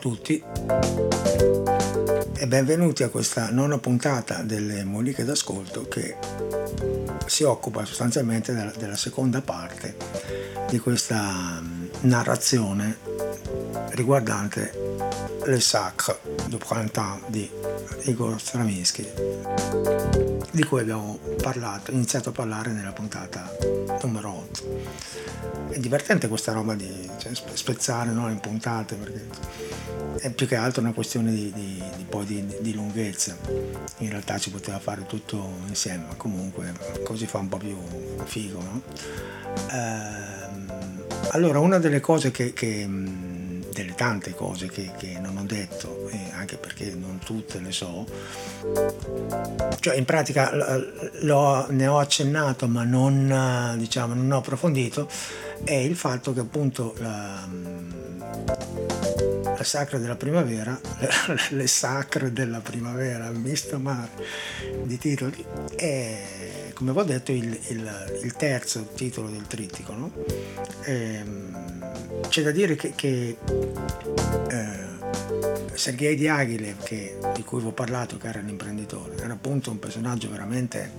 Tutti. E benvenuti a questa nona puntata delle Moliche d'Ascolto che si occupa sostanzialmente della, della seconda parte di questa mm, narrazione riguardante Le Sacre du Printemps di Igor Stravinsky di cui abbiamo parlato, iniziato a parlare nella puntata numero 8 è divertente questa roba di cioè, spezzare no, in puntate perché è più che altro una questione di, di, di, di, lunghezza in realtà ci poteva fare tutto insieme ma comunque così fa un po' più figo no? ehm, allora una delle cose che, che delle tante cose che, che non ho detto, eh, anche perché non tutte le so, cioè in pratica ne ho accennato ma non, diciamo, non ho approfondito, è il fatto che appunto la, la sacra della primavera, le sacre della primavera, misto mare di titoli, è come avevo detto il, il, il terzo titolo del trittico. No? E, ehm, c'è da dire che, che eh, Sergei Diaghilev, che, di cui vi ho parlato, che era l'imprenditore, era appunto un personaggio veramente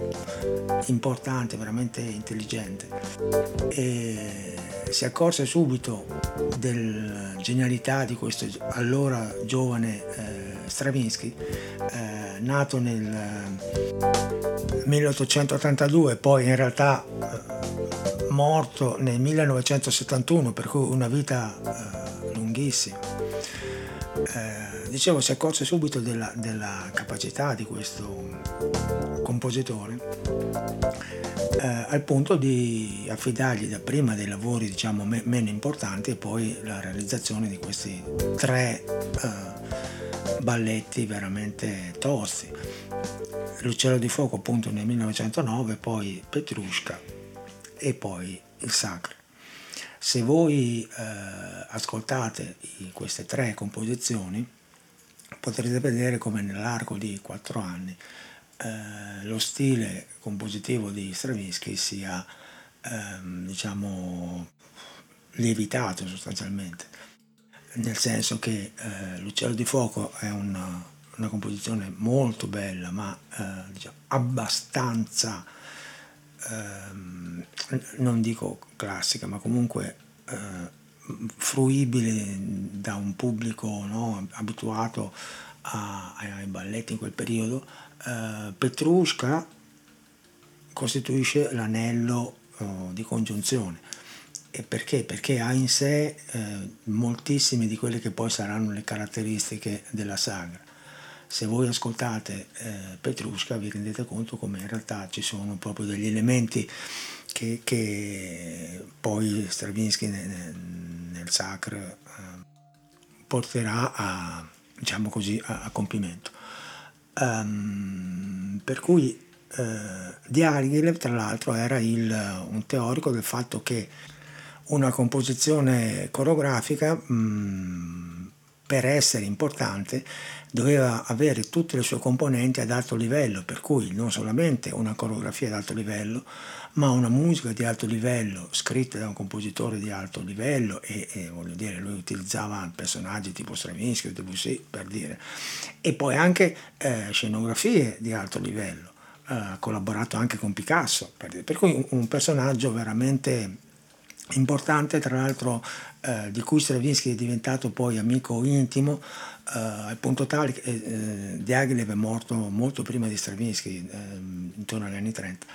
importante, veramente intelligente e si accorse subito della genialità di questo allora giovane eh, Stravinsky, eh, nato nel 1882, poi in realtà eh, morto nel 1971, per cui una vita eh, lunghissima. Eh, dicevo, si accorse subito della, della, capacità di questo compositore eh, al punto di affidargli dapprima dei lavori diciamo me, meno importanti e poi la realizzazione di questi tre eh, balletti veramente tosti. L'uccello di fuoco appunto nel 1909, poi Petrushka e poi il Sacro. Se voi eh, ascoltate queste tre composizioni potrete vedere come nell'arco di quattro anni eh, lo stile compositivo di Stravinsky sia ehm, diciamo lievitato sostanzialmente. Nel senso che eh, l'uccello di fuoco è una, una composizione molto bella ma eh, diciamo, abbastanza ehm, non dico classica, ma comunque eh, fruibile da un pubblico no, abituato a, ai balletti in quel periodo, eh, Petrushka costituisce l'anello oh, di congiunzione. E perché? Perché ha in sé eh, moltissime di quelle che poi saranno le caratteristiche della sagra se voi ascoltate eh, Petrushka vi rendete conto come in realtà ci sono proprio degli elementi che, che poi Stravinsky nel, nel Sacre eh, porterà a, diciamo così, a, a compimento. Um, per cui eh, Diaghilev tra l'altro era il, un teorico del fatto che una composizione coreografica mh, mm, per essere importante doveva avere tutte le sue componenti ad alto livello, per cui non solamente una coreografia ad alto livello, ma una musica di alto livello, scritta da un compositore di alto livello e, e voglio dire, lui utilizzava personaggi tipo Stravinsky Debussy per dire, e poi anche eh, scenografie di alto livello, eh, ha collaborato anche con Picasso, per, dire. per cui un personaggio veramente importante, tra l'altro eh, di cui Stravinsky è diventato poi amico intimo, eh, al punto tale che eh, Diaghilev è morto molto prima di Stravinsky, ehm, intorno agli anni 30.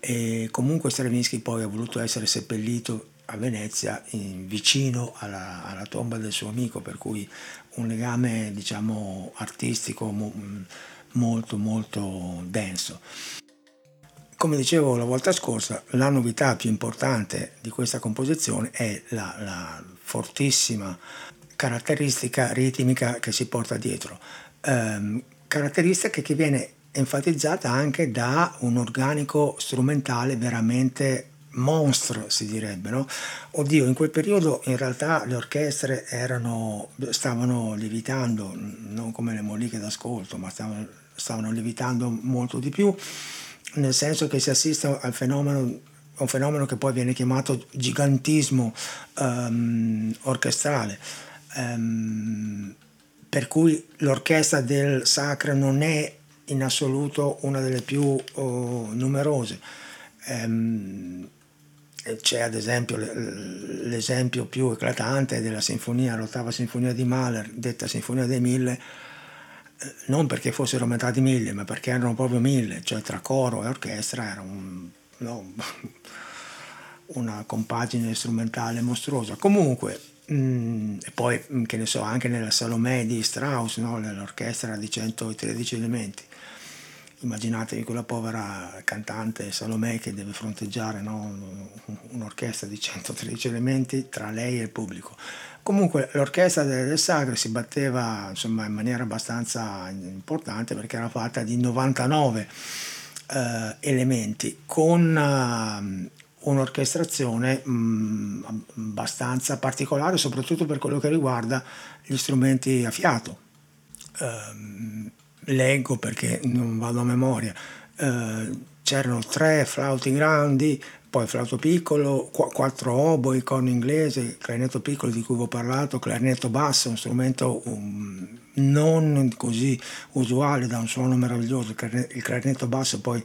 E comunque Stravinsky poi ha voluto essere seppellito a Venezia in, vicino alla, alla, tomba del suo amico, per cui un legame diciamo artistico mo, molto molto denso. Come dicevo la volta scorsa, la novità più importante di questa composizione è la, la fortissima caratteristica ritmica che si porta dietro, ehm, caratteristica che viene enfatizzata anche da un organico strumentale veramente mostro si direbbe no? oddio in quel periodo in realtà le orchestre erano, stavano lievitando non come le moliche d'ascolto ma stavano, stavano lievitando molto di più nel senso che si assiste al fenomeno un fenomeno che poi viene chiamato gigantismo um, orchestrale ehm, per cui l'orchestra del Sacre non è in assoluto una delle più oh, numerose. Ehm, c'è ad esempio l'esempio più eclatante della sinfonia, l'ottava sinfonia di Mahler, detta Sinfonia dei Mille, non perché fossero metà di mille, ma perché erano proprio mille, cioè tra coro e orchestra era un, no, una compagine strumentale mostruosa. Comunque, Mm, e poi, che ne so, anche nella Salomè di Strauss, no? l'orchestra di 113 elementi. Immaginatevi quella povera cantante Salomè che deve fronteggiare no? un'orchestra di 113 elementi tra lei e il pubblico. Comunque l'orchestra del, Sagre si batteva insomma, in maniera abbastanza importante perché era fatta di 99 eh, elementi con eh, un'orchestrazione mh, mm, abbastanza particolare, soprattutto per quello che riguarda gli strumenti a fiato. Uh, leggo perché non vado a memoria. Uh, c'erano tre flauti grandi, poi flauto piccolo, qu- quattro oboi, corno inglese, clarinetto piccolo di cui vi ho parlato, clarinetto basso, un strumento um, non così usuale da un suono meraviglioso. Il clarinetto basso poi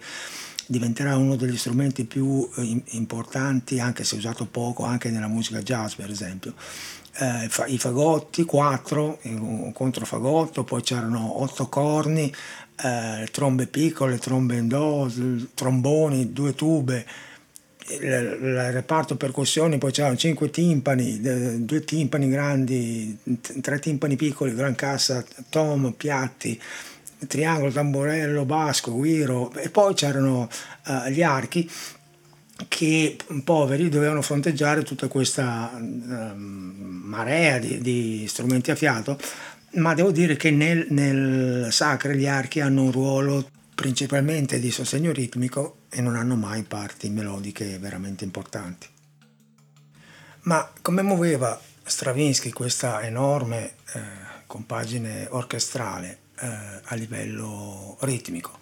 diventerà uno degli strumenti più eh, importanti, anche se usato poco, anche nella musica jazz per esempio. Eh, I fagotti, quattro, un controfagotto, poi c'erano otto corni, eh, trombe piccole, trombe in do, tromboni, due tube, il, il reparto percussioni, poi c'erano cinque timpani, due timpani grandi, tre timpani piccoli, gran cassa, tom, piatti, triangolo, tamburello, basco, guiro e poi c'erano uh, gli archi che poveri dovevano fronteggiare tutta questa uh, marea di, di, strumenti a fiato, ma devo dire che nel, nel sacre gli archi hanno un ruolo principalmente di sostegno ritmico e non hanno mai parti melodiche veramente importanti. Ma come muoveva Stravinsky questa enorme eh, compagine orchestrale eh, a livello ritmico.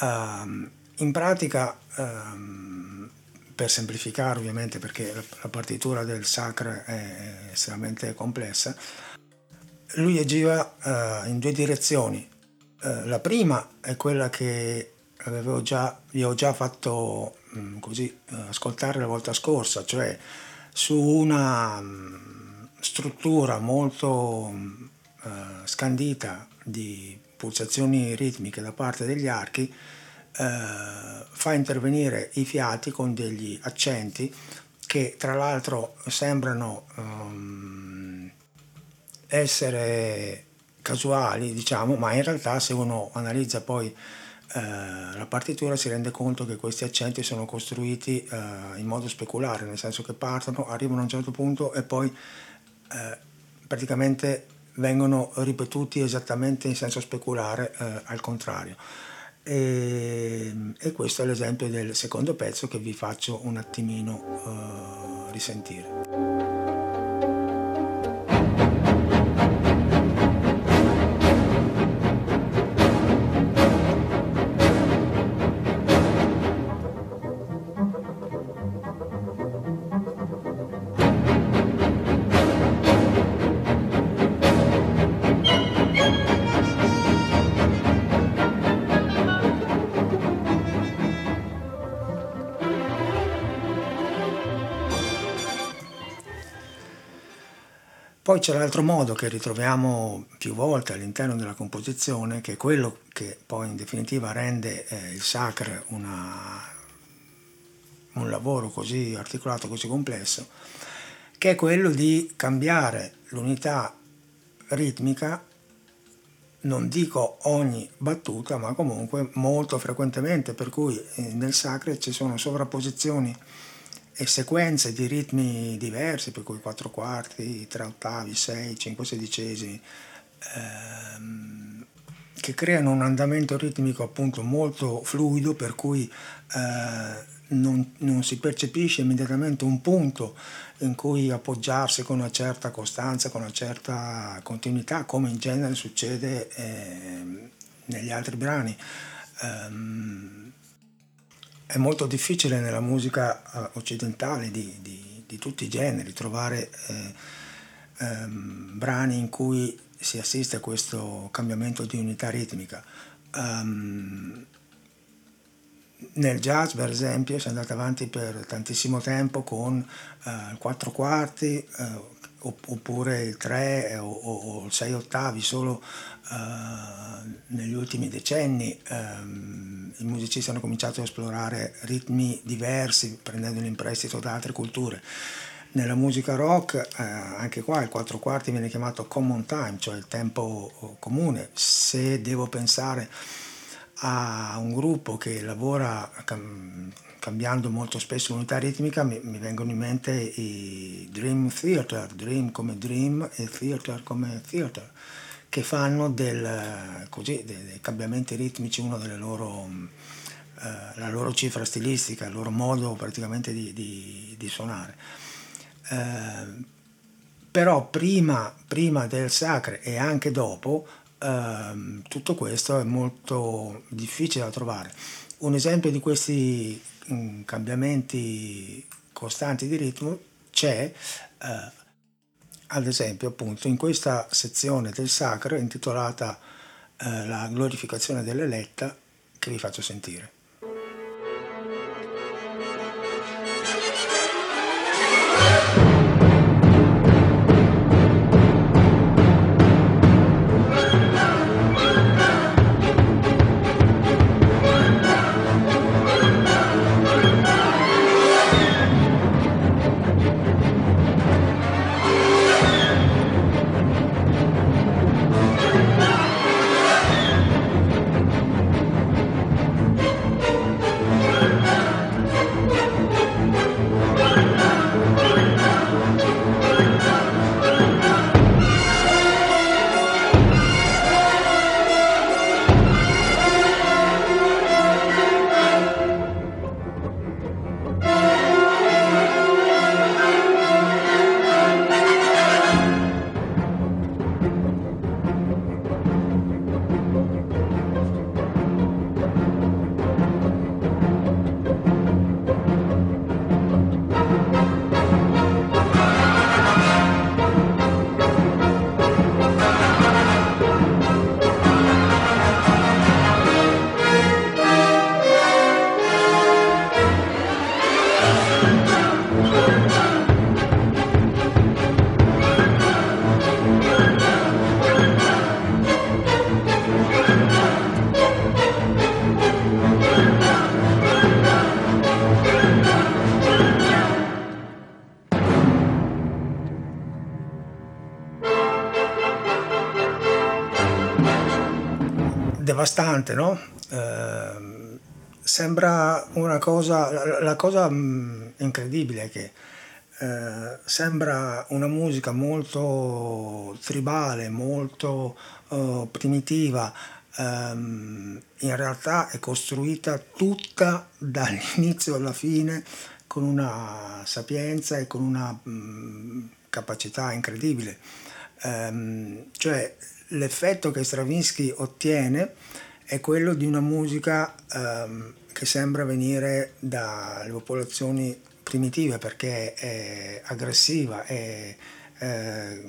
Um, in pratica, um, per semplificare ovviamente perché la, partitura del sacro è estremamente complessa, lui agiva uh, in due direzioni. Uh, la prima è quella che già, vi ho già fatto um, così, uh, ascoltare la volta scorsa, cioè su una um, struttura molto scandita di pulsazioni ritmiche da parte degli archi eh, fa intervenire i fiati con degli accenti che tra l'altro sembrano um, essere casuali, diciamo, ma in realtà se uno analizza poi eh, la partitura si rende conto che questi accenti sono costruiti eh, in modo speculare, nel senso che partono, arrivano a un certo punto e poi eh, praticamente vengono ripetuti esattamente in senso speculare eh, al contrario. E, e, questo è l'esempio del secondo pezzo che vi faccio un attimino eh, risentire. Poi c'è l'altro modo che ritroviamo più volte all'interno della composizione, che è quello che poi in definitiva rende eh, il sacre una, un lavoro così articolato, così complesso, che è quello di cambiare l'unità ritmica, non dico ogni battuta, ma comunque molto frequentemente, per cui eh, nel sacre ci sono sovrapposizioni e sequenze di ritmi diversi, per cui 4 quarti, 3 ottavi, 6, 5 sedicesimi, ehm, che creano un andamento ritmico appunto molto fluido, per cui eh, non, non, si percepisce immediatamente un punto in cui appoggiarsi con una certa costanza, con una certa continuità, come in genere succede eh, negli altri brani. Um, è molto difficile nella musica eh, occidentale di, di, di tutti i generi trovare eh, ehm, brani in cui si assiste a questo cambiamento di unità ritmica. Um, nel jazz, per esempio, si è andato avanti per tantissimo tempo con uh, quattro quarti uh, oppure il tre o, o, il sei ottavi, solo negli ultimi decenni um, i musicisti hanno cominciato a esplorare ritmi diversi, prendendoli in prestito da altre culture. Nella musica rock, eh, anche qua il quattro quarti viene chiamato common time, cioè il tempo comune. Se devo pensare a un gruppo che lavora cam- cambiando molto spesso l'unità ritmica, mi, mi, vengono in mente i Dream Theater, Dream come Dream e Theater come Theater, che fanno del, così, dei, cambiamenti ritmici uno delle loro... Uh, la loro cifra stilistica, il loro modo praticamente di, di, di suonare. Ehm, però prima, prima, del sacre e anche dopo eh, tutto questo è molto difficile da trovare. Un esempio di questi mh, mm, cambiamenti costanti di ritmo c'è eh, ad esempio appunto in questa sezione del sacro intitolata eh, La glorificazione dell'eletta che vi faccio sentire. Devastante, no? Eh, sembra una cosa, la, la cosa mh, mm, incredibile è che eh, sembra una musica molto tribale, molto uh, primitiva, um, in realtà è costruita tutta dall'inizio alla fine con una sapienza e con una mh, mm, capacità incredibile. Um, cioè l'effetto che Stravinsky ottiene è quello di una musica um, che sembra venire dalle popolazioni primitive perché è aggressiva, è, è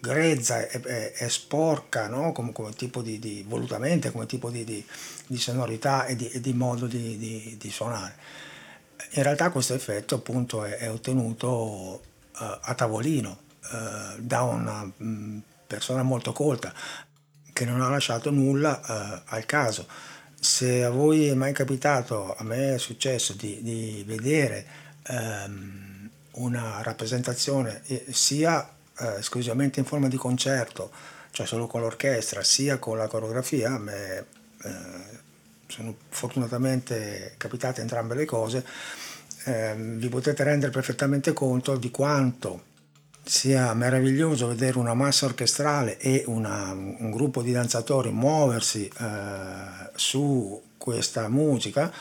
grezza, è, è, è sporca no? come, come, tipo di, di, volutamente, come tipo di, di, di sonorità e di, e modo di, suonare. In realtà questo effetto appunto è, ottenuto uh, a tavolino uh, da una mh, mm, persona molto colta che non ha lasciato nulla uh, al caso. Se a voi è mai capitato, a me è successo di, di vedere um, una rappresentazione eh, sia uh, esclusivamente in forma di concerto, cioè solo con l'orchestra, sia con la coreografia, a me uh, sono fortunatamente capitate entrambe le cose, ehm, vi potete rendere perfettamente conto di quanto sia meraviglioso vedere una massa orchestrale e una, un gruppo di danzatori muoversi eh, su questa musica,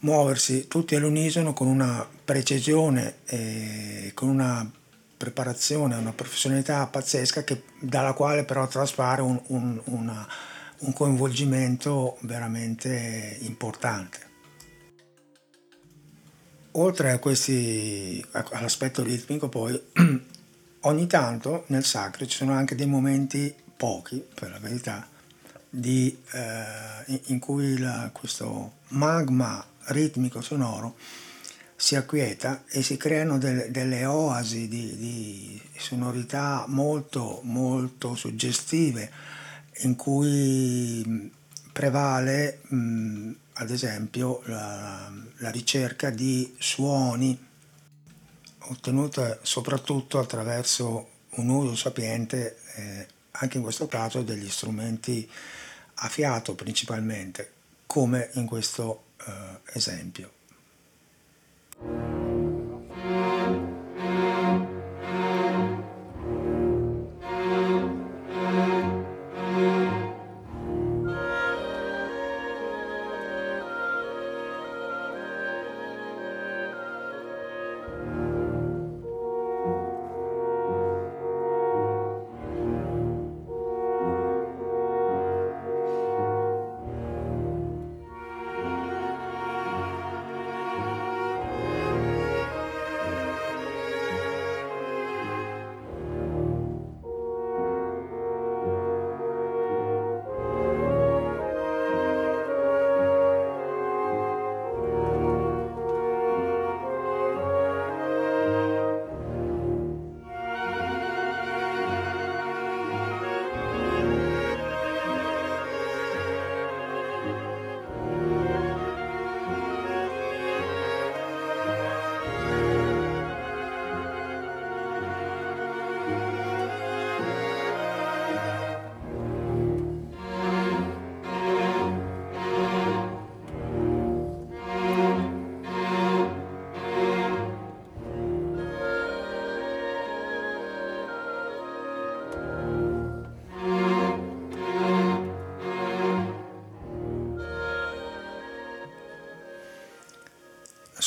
muoversi tutti all'unisono con una precisione e con una preparazione, una professionalità pazzesca che, dalla quale però traspare un, un, una, un coinvolgimento veramente importante. Oltre a questi, all'aspetto ritmico poi ogni tanto nel sacro ci sono anche dei momenti, pochi per la verità, di, eh, in cui la, questo magma ritmico sonoro si acquieta e si creano delle, delle oasi di, di, sonorità molto molto suggestive in cui prevale mh, ad esempio la, la ricerca di suoni ottenuta soprattutto attraverso un uso sapiente, eh, anche in questo caso, degli strumenti a fiato principalmente, come in questo eh, esempio.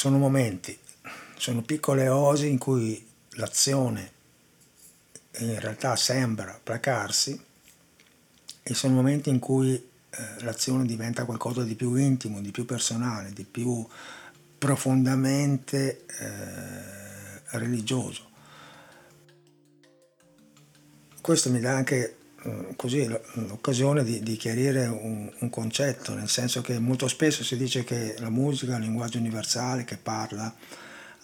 Sono momenti, sono piccole osi in cui l'azione in realtà sembra placarsi e sono momenti in cui eh, l'azione diventa qualcosa di più intimo, di più personale, di più profondamente eh, religioso. Questo mi dà anche eh, così l'occasione di, di chiarire un, un, concetto, nel senso che molto spesso si dice che la musica è un linguaggio universale che parla,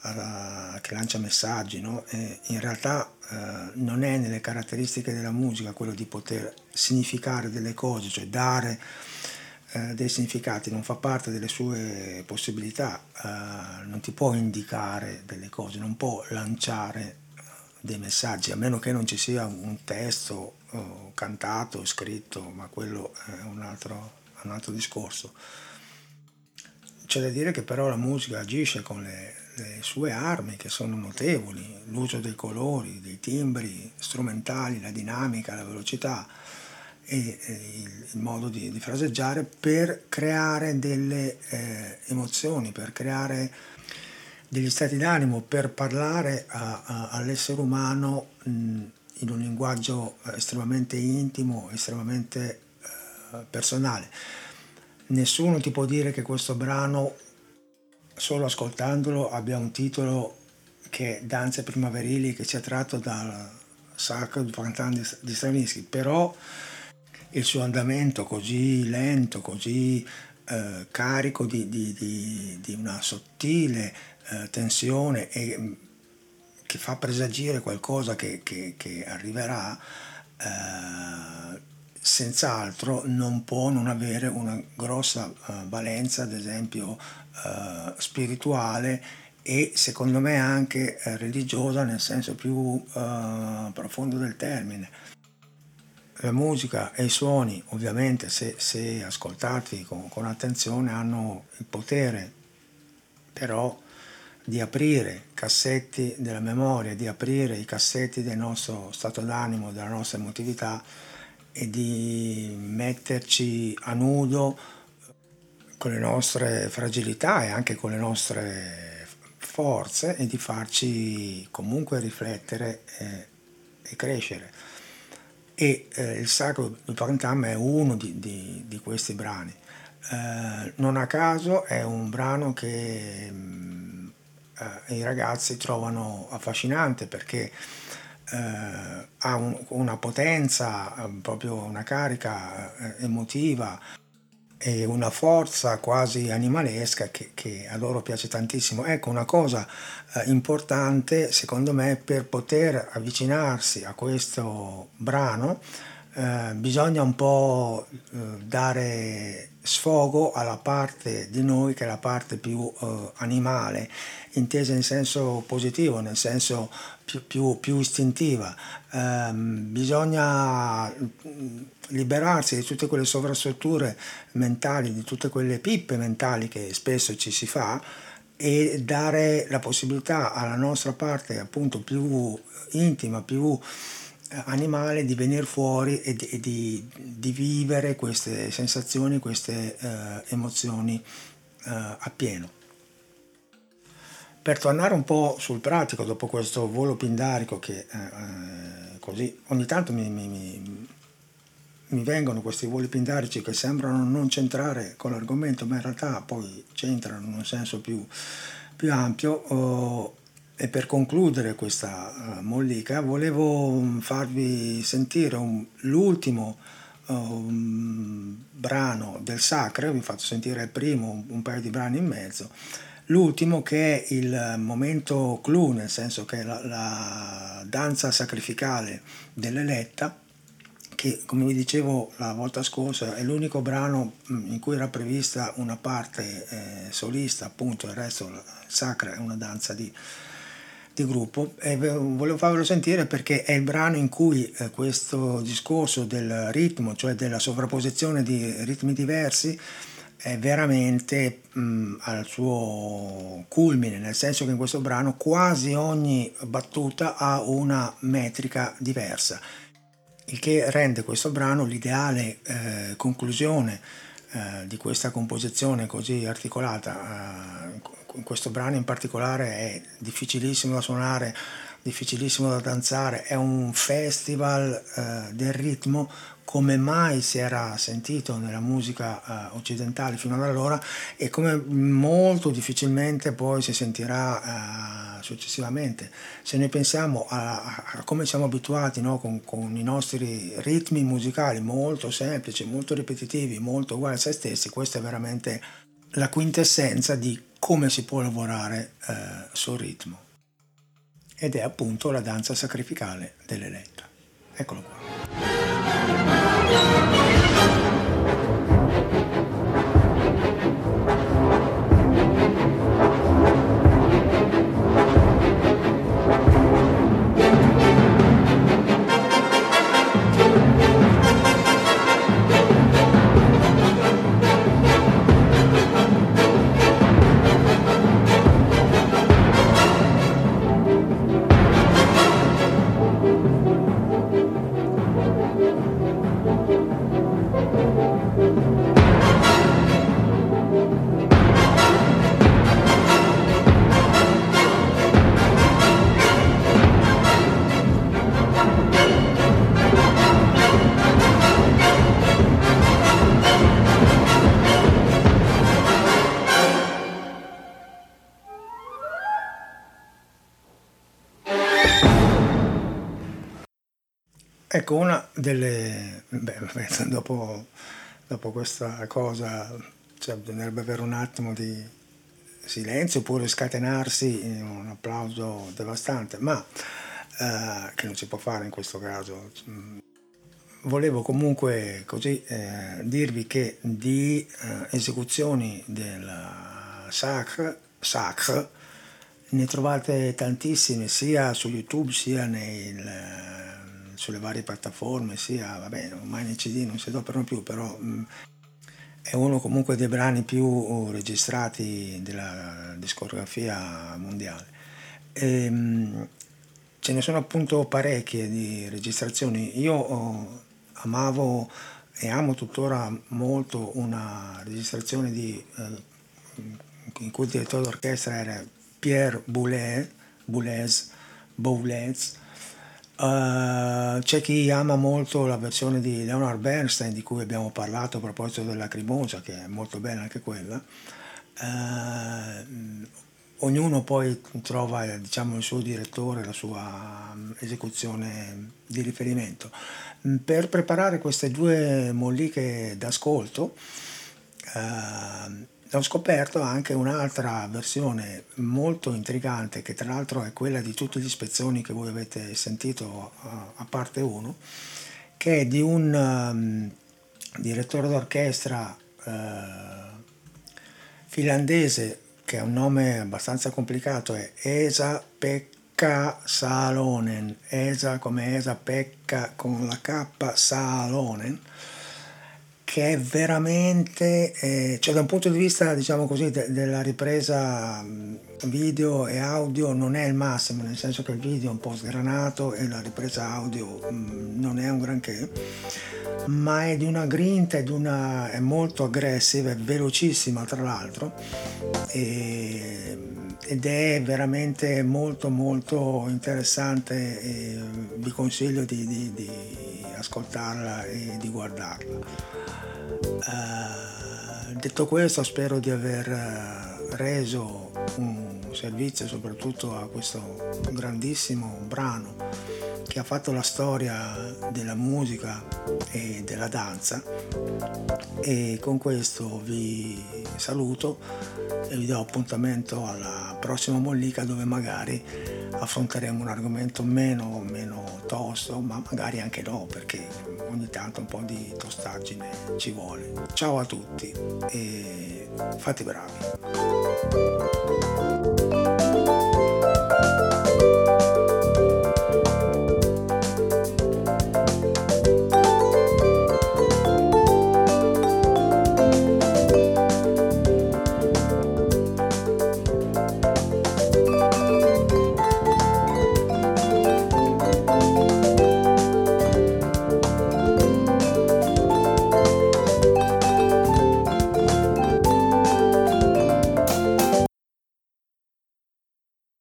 uh, che lancia messaggi, no? in realtà uh, non è nelle caratteristiche della musica quello di poter significare delle cose, cioè dare uh, dei significati, non fa parte delle sue possibilità, non ti può indicare delle cose, non può lanciare dei messaggi, a meno che non ci sia un testo cantato, scritto, ma quello è un altro, un altro, discorso. C'è da dire che però la musica agisce con le, le sue armi che sono notevoli, l'uso dei colori, dei timbri strumentali, la dinamica, la velocità e, e il, il, modo di, di, fraseggiare per creare delle eh, emozioni, per creare degli stati d'animo per parlare a, a, all'essere umano mh, in un linguaggio eh, estremamente intimo, estremamente eh, personale. Nessuno ti può dire che questo brano, solo ascoltandolo, abbia un titolo che Danze primaverili, che sia tratto dal Sacro du Printemps di Stravinsky, però il suo andamento così lento, così eh, carico di, di, di, di, una sottile eh, tensione e mm, che fa presagire qualcosa che, che, che arriverà, eh, senz'altro non può non avere una grossa eh, valenza, ad esempio eh, spirituale e secondo me anche eh, religiosa nel senso più eh, profondo del termine. La musica e i suoni, ovviamente, se, se ascoltati con, con attenzione, hanno il potere, però di aprire cassetti della memoria, di aprire i cassetti del nostro stato d'animo, della nostra emotività e di metterci a nudo con le nostre fragilità e anche con le nostre forze e di farci comunque riflettere e, e crescere. E eh, il Sacro du Printemps è uno di, di, di questi brani. Eh, non a caso è un brano che eh, i ragazzi trovano affascinante perché eh, ha un, una potenza, eh, proprio una carica eh, emotiva e una forza quasi animalesca che, che, a loro piace tantissimo. Ecco, una cosa eh, importante secondo me per poter avvicinarsi a questo brano eh, bisogna un po' eh, dare sfogo alla parte di noi che è la parte più eh, animale, intesa in senso positivo, nel senso più, più, più istintiva. Ehm, bisogna mm, liberarsi di tutte quelle sovrastrutture mentali, di tutte quelle pippe mentali che spesso ci si fa e dare la possibilità alla nostra parte appunto più intima, più animale di venire fuori e di, di, di vivere queste sensazioni, queste eh, emozioni eh, appieno. Per tornare un po' sul pratico, dopo questo volo pindarico che eh, eh così ogni tanto mi, mi, mi, mi, vengono questi voli pindarici che sembrano non centrare con l'argomento, ma in realtà poi c'entrano in un senso più, più ampio. Oh, e per concludere questa uh, mollica volevo um, farvi sentire un, l'ultimo um, brano del Sacre, vi faccio sentire il primo, un, un, paio di brani in mezzo, l'ultimo che è il momento clou, nel senso che la, la danza sacrificale dell'eletta, che come vi dicevo la volta scorsa è l'unico brano mm, in cui era prevista una parte eh, solista, appunto il resto sacra è una danza di di gruppo e volevo farvelo sentire perché è il brano in cui eh, questo discorso del ritmo, cioè della sovrapposizione di ritmi diversi, è veramente mh, al suo culmine, nel senso che in questo brano quasi ogni battuta ha una metrica diversa, il che rende questo brano l'ideale eh, conclusione eh, di questa composizione così articolata. Eh, questo brano in particolare è difficilissimo da suonare, difficilissimo da danzare, è un festival eh, del ritmo come mai si era sentito nella musica uh, occidentale fino ad allora e come molto difficilmente poi si sentirà uh, successivamente. Se noi pensiamo a, a come siamo abituati no? con, con, i nostri ritmi musicali molto semplici, molto ripetitivi, molto uguali a se stessi, questa è veramente la quintessenza di come si può lavorare uh, sul ritmo. Ed è appunto la danza sacrificale dell'eletta. Eccolo qua. Ecco, una delle... Beh, dopo, dopo questa cosa cioè, bisognerebbe avere un attimo di silenzio oppure scatenarsi in un applauso devastante, ma eh, che non si può fare in questo caso. Volevo comunque così eh, dirvi che di eh, esecuzioni del Sacre, Sacre ne trovate tantissime sia su YouTube sia nel sulle varie piattaforme, sia, vabbè, ormai nei CD non si adoperano più, però mh, mm, è uno comunque dei brani più uh, registrati della discografia mondiale. E, ehm, mh, ce ne sono appunto parecchie di registrazioni. Io oh, amavo e amo tuttora molto una registrazione di, eh, in cui il direttore d'orchestra era Pierre Boulez, Boulez, Boulez Uh, c'è chi ama molto la versione di Leonard Bernstein di cui abbiamo parlato a proposito della Lacrimosa, che è molto bella anche quella. Uh, ognuno poi trova diciamo, il suo direttore, la sua mm, esecuzione di riferimento. Mm, per preparare queste due molliche d'ascolto eh, ho scoperto anche un'altra versione molto intrigante che tra l'altro è quella di tutti gli spezzoni che voi avete sentito a parte 1 che è di un um, direttore d'orchestra uh, finlandese che ha un nome abbastanza complicato, è Esa Pekka Salonen, Esa come Esa Pekka con la K Salonen, che è veramente, eh, cioè da un punto di vista diciamo così de- della ripresa video e audio non è il massimo, nel senso che il video è un po' sgranato e la ripresa audio mh, non è un granché, ma è di una grinta, è, una, è molto aggressiva, è velocissima tra l'altro e, ed è veramente molto molto interessante vi consiglio di, di, di ascoltarla e di guardarla. Uh, detto questo spero di aver eh, reso un servizio soprattutto a questo grandissimo brano che ha fatto la storia della musica e della danza e con questo vi saluto e vi do appuntamento alla prossima mollica dove magari affronteremo un argomento meno, meno tosto ma magari anche no perché ogni tanto un po' di tostaggine ci vuole. Ciao a tutti e fate bravi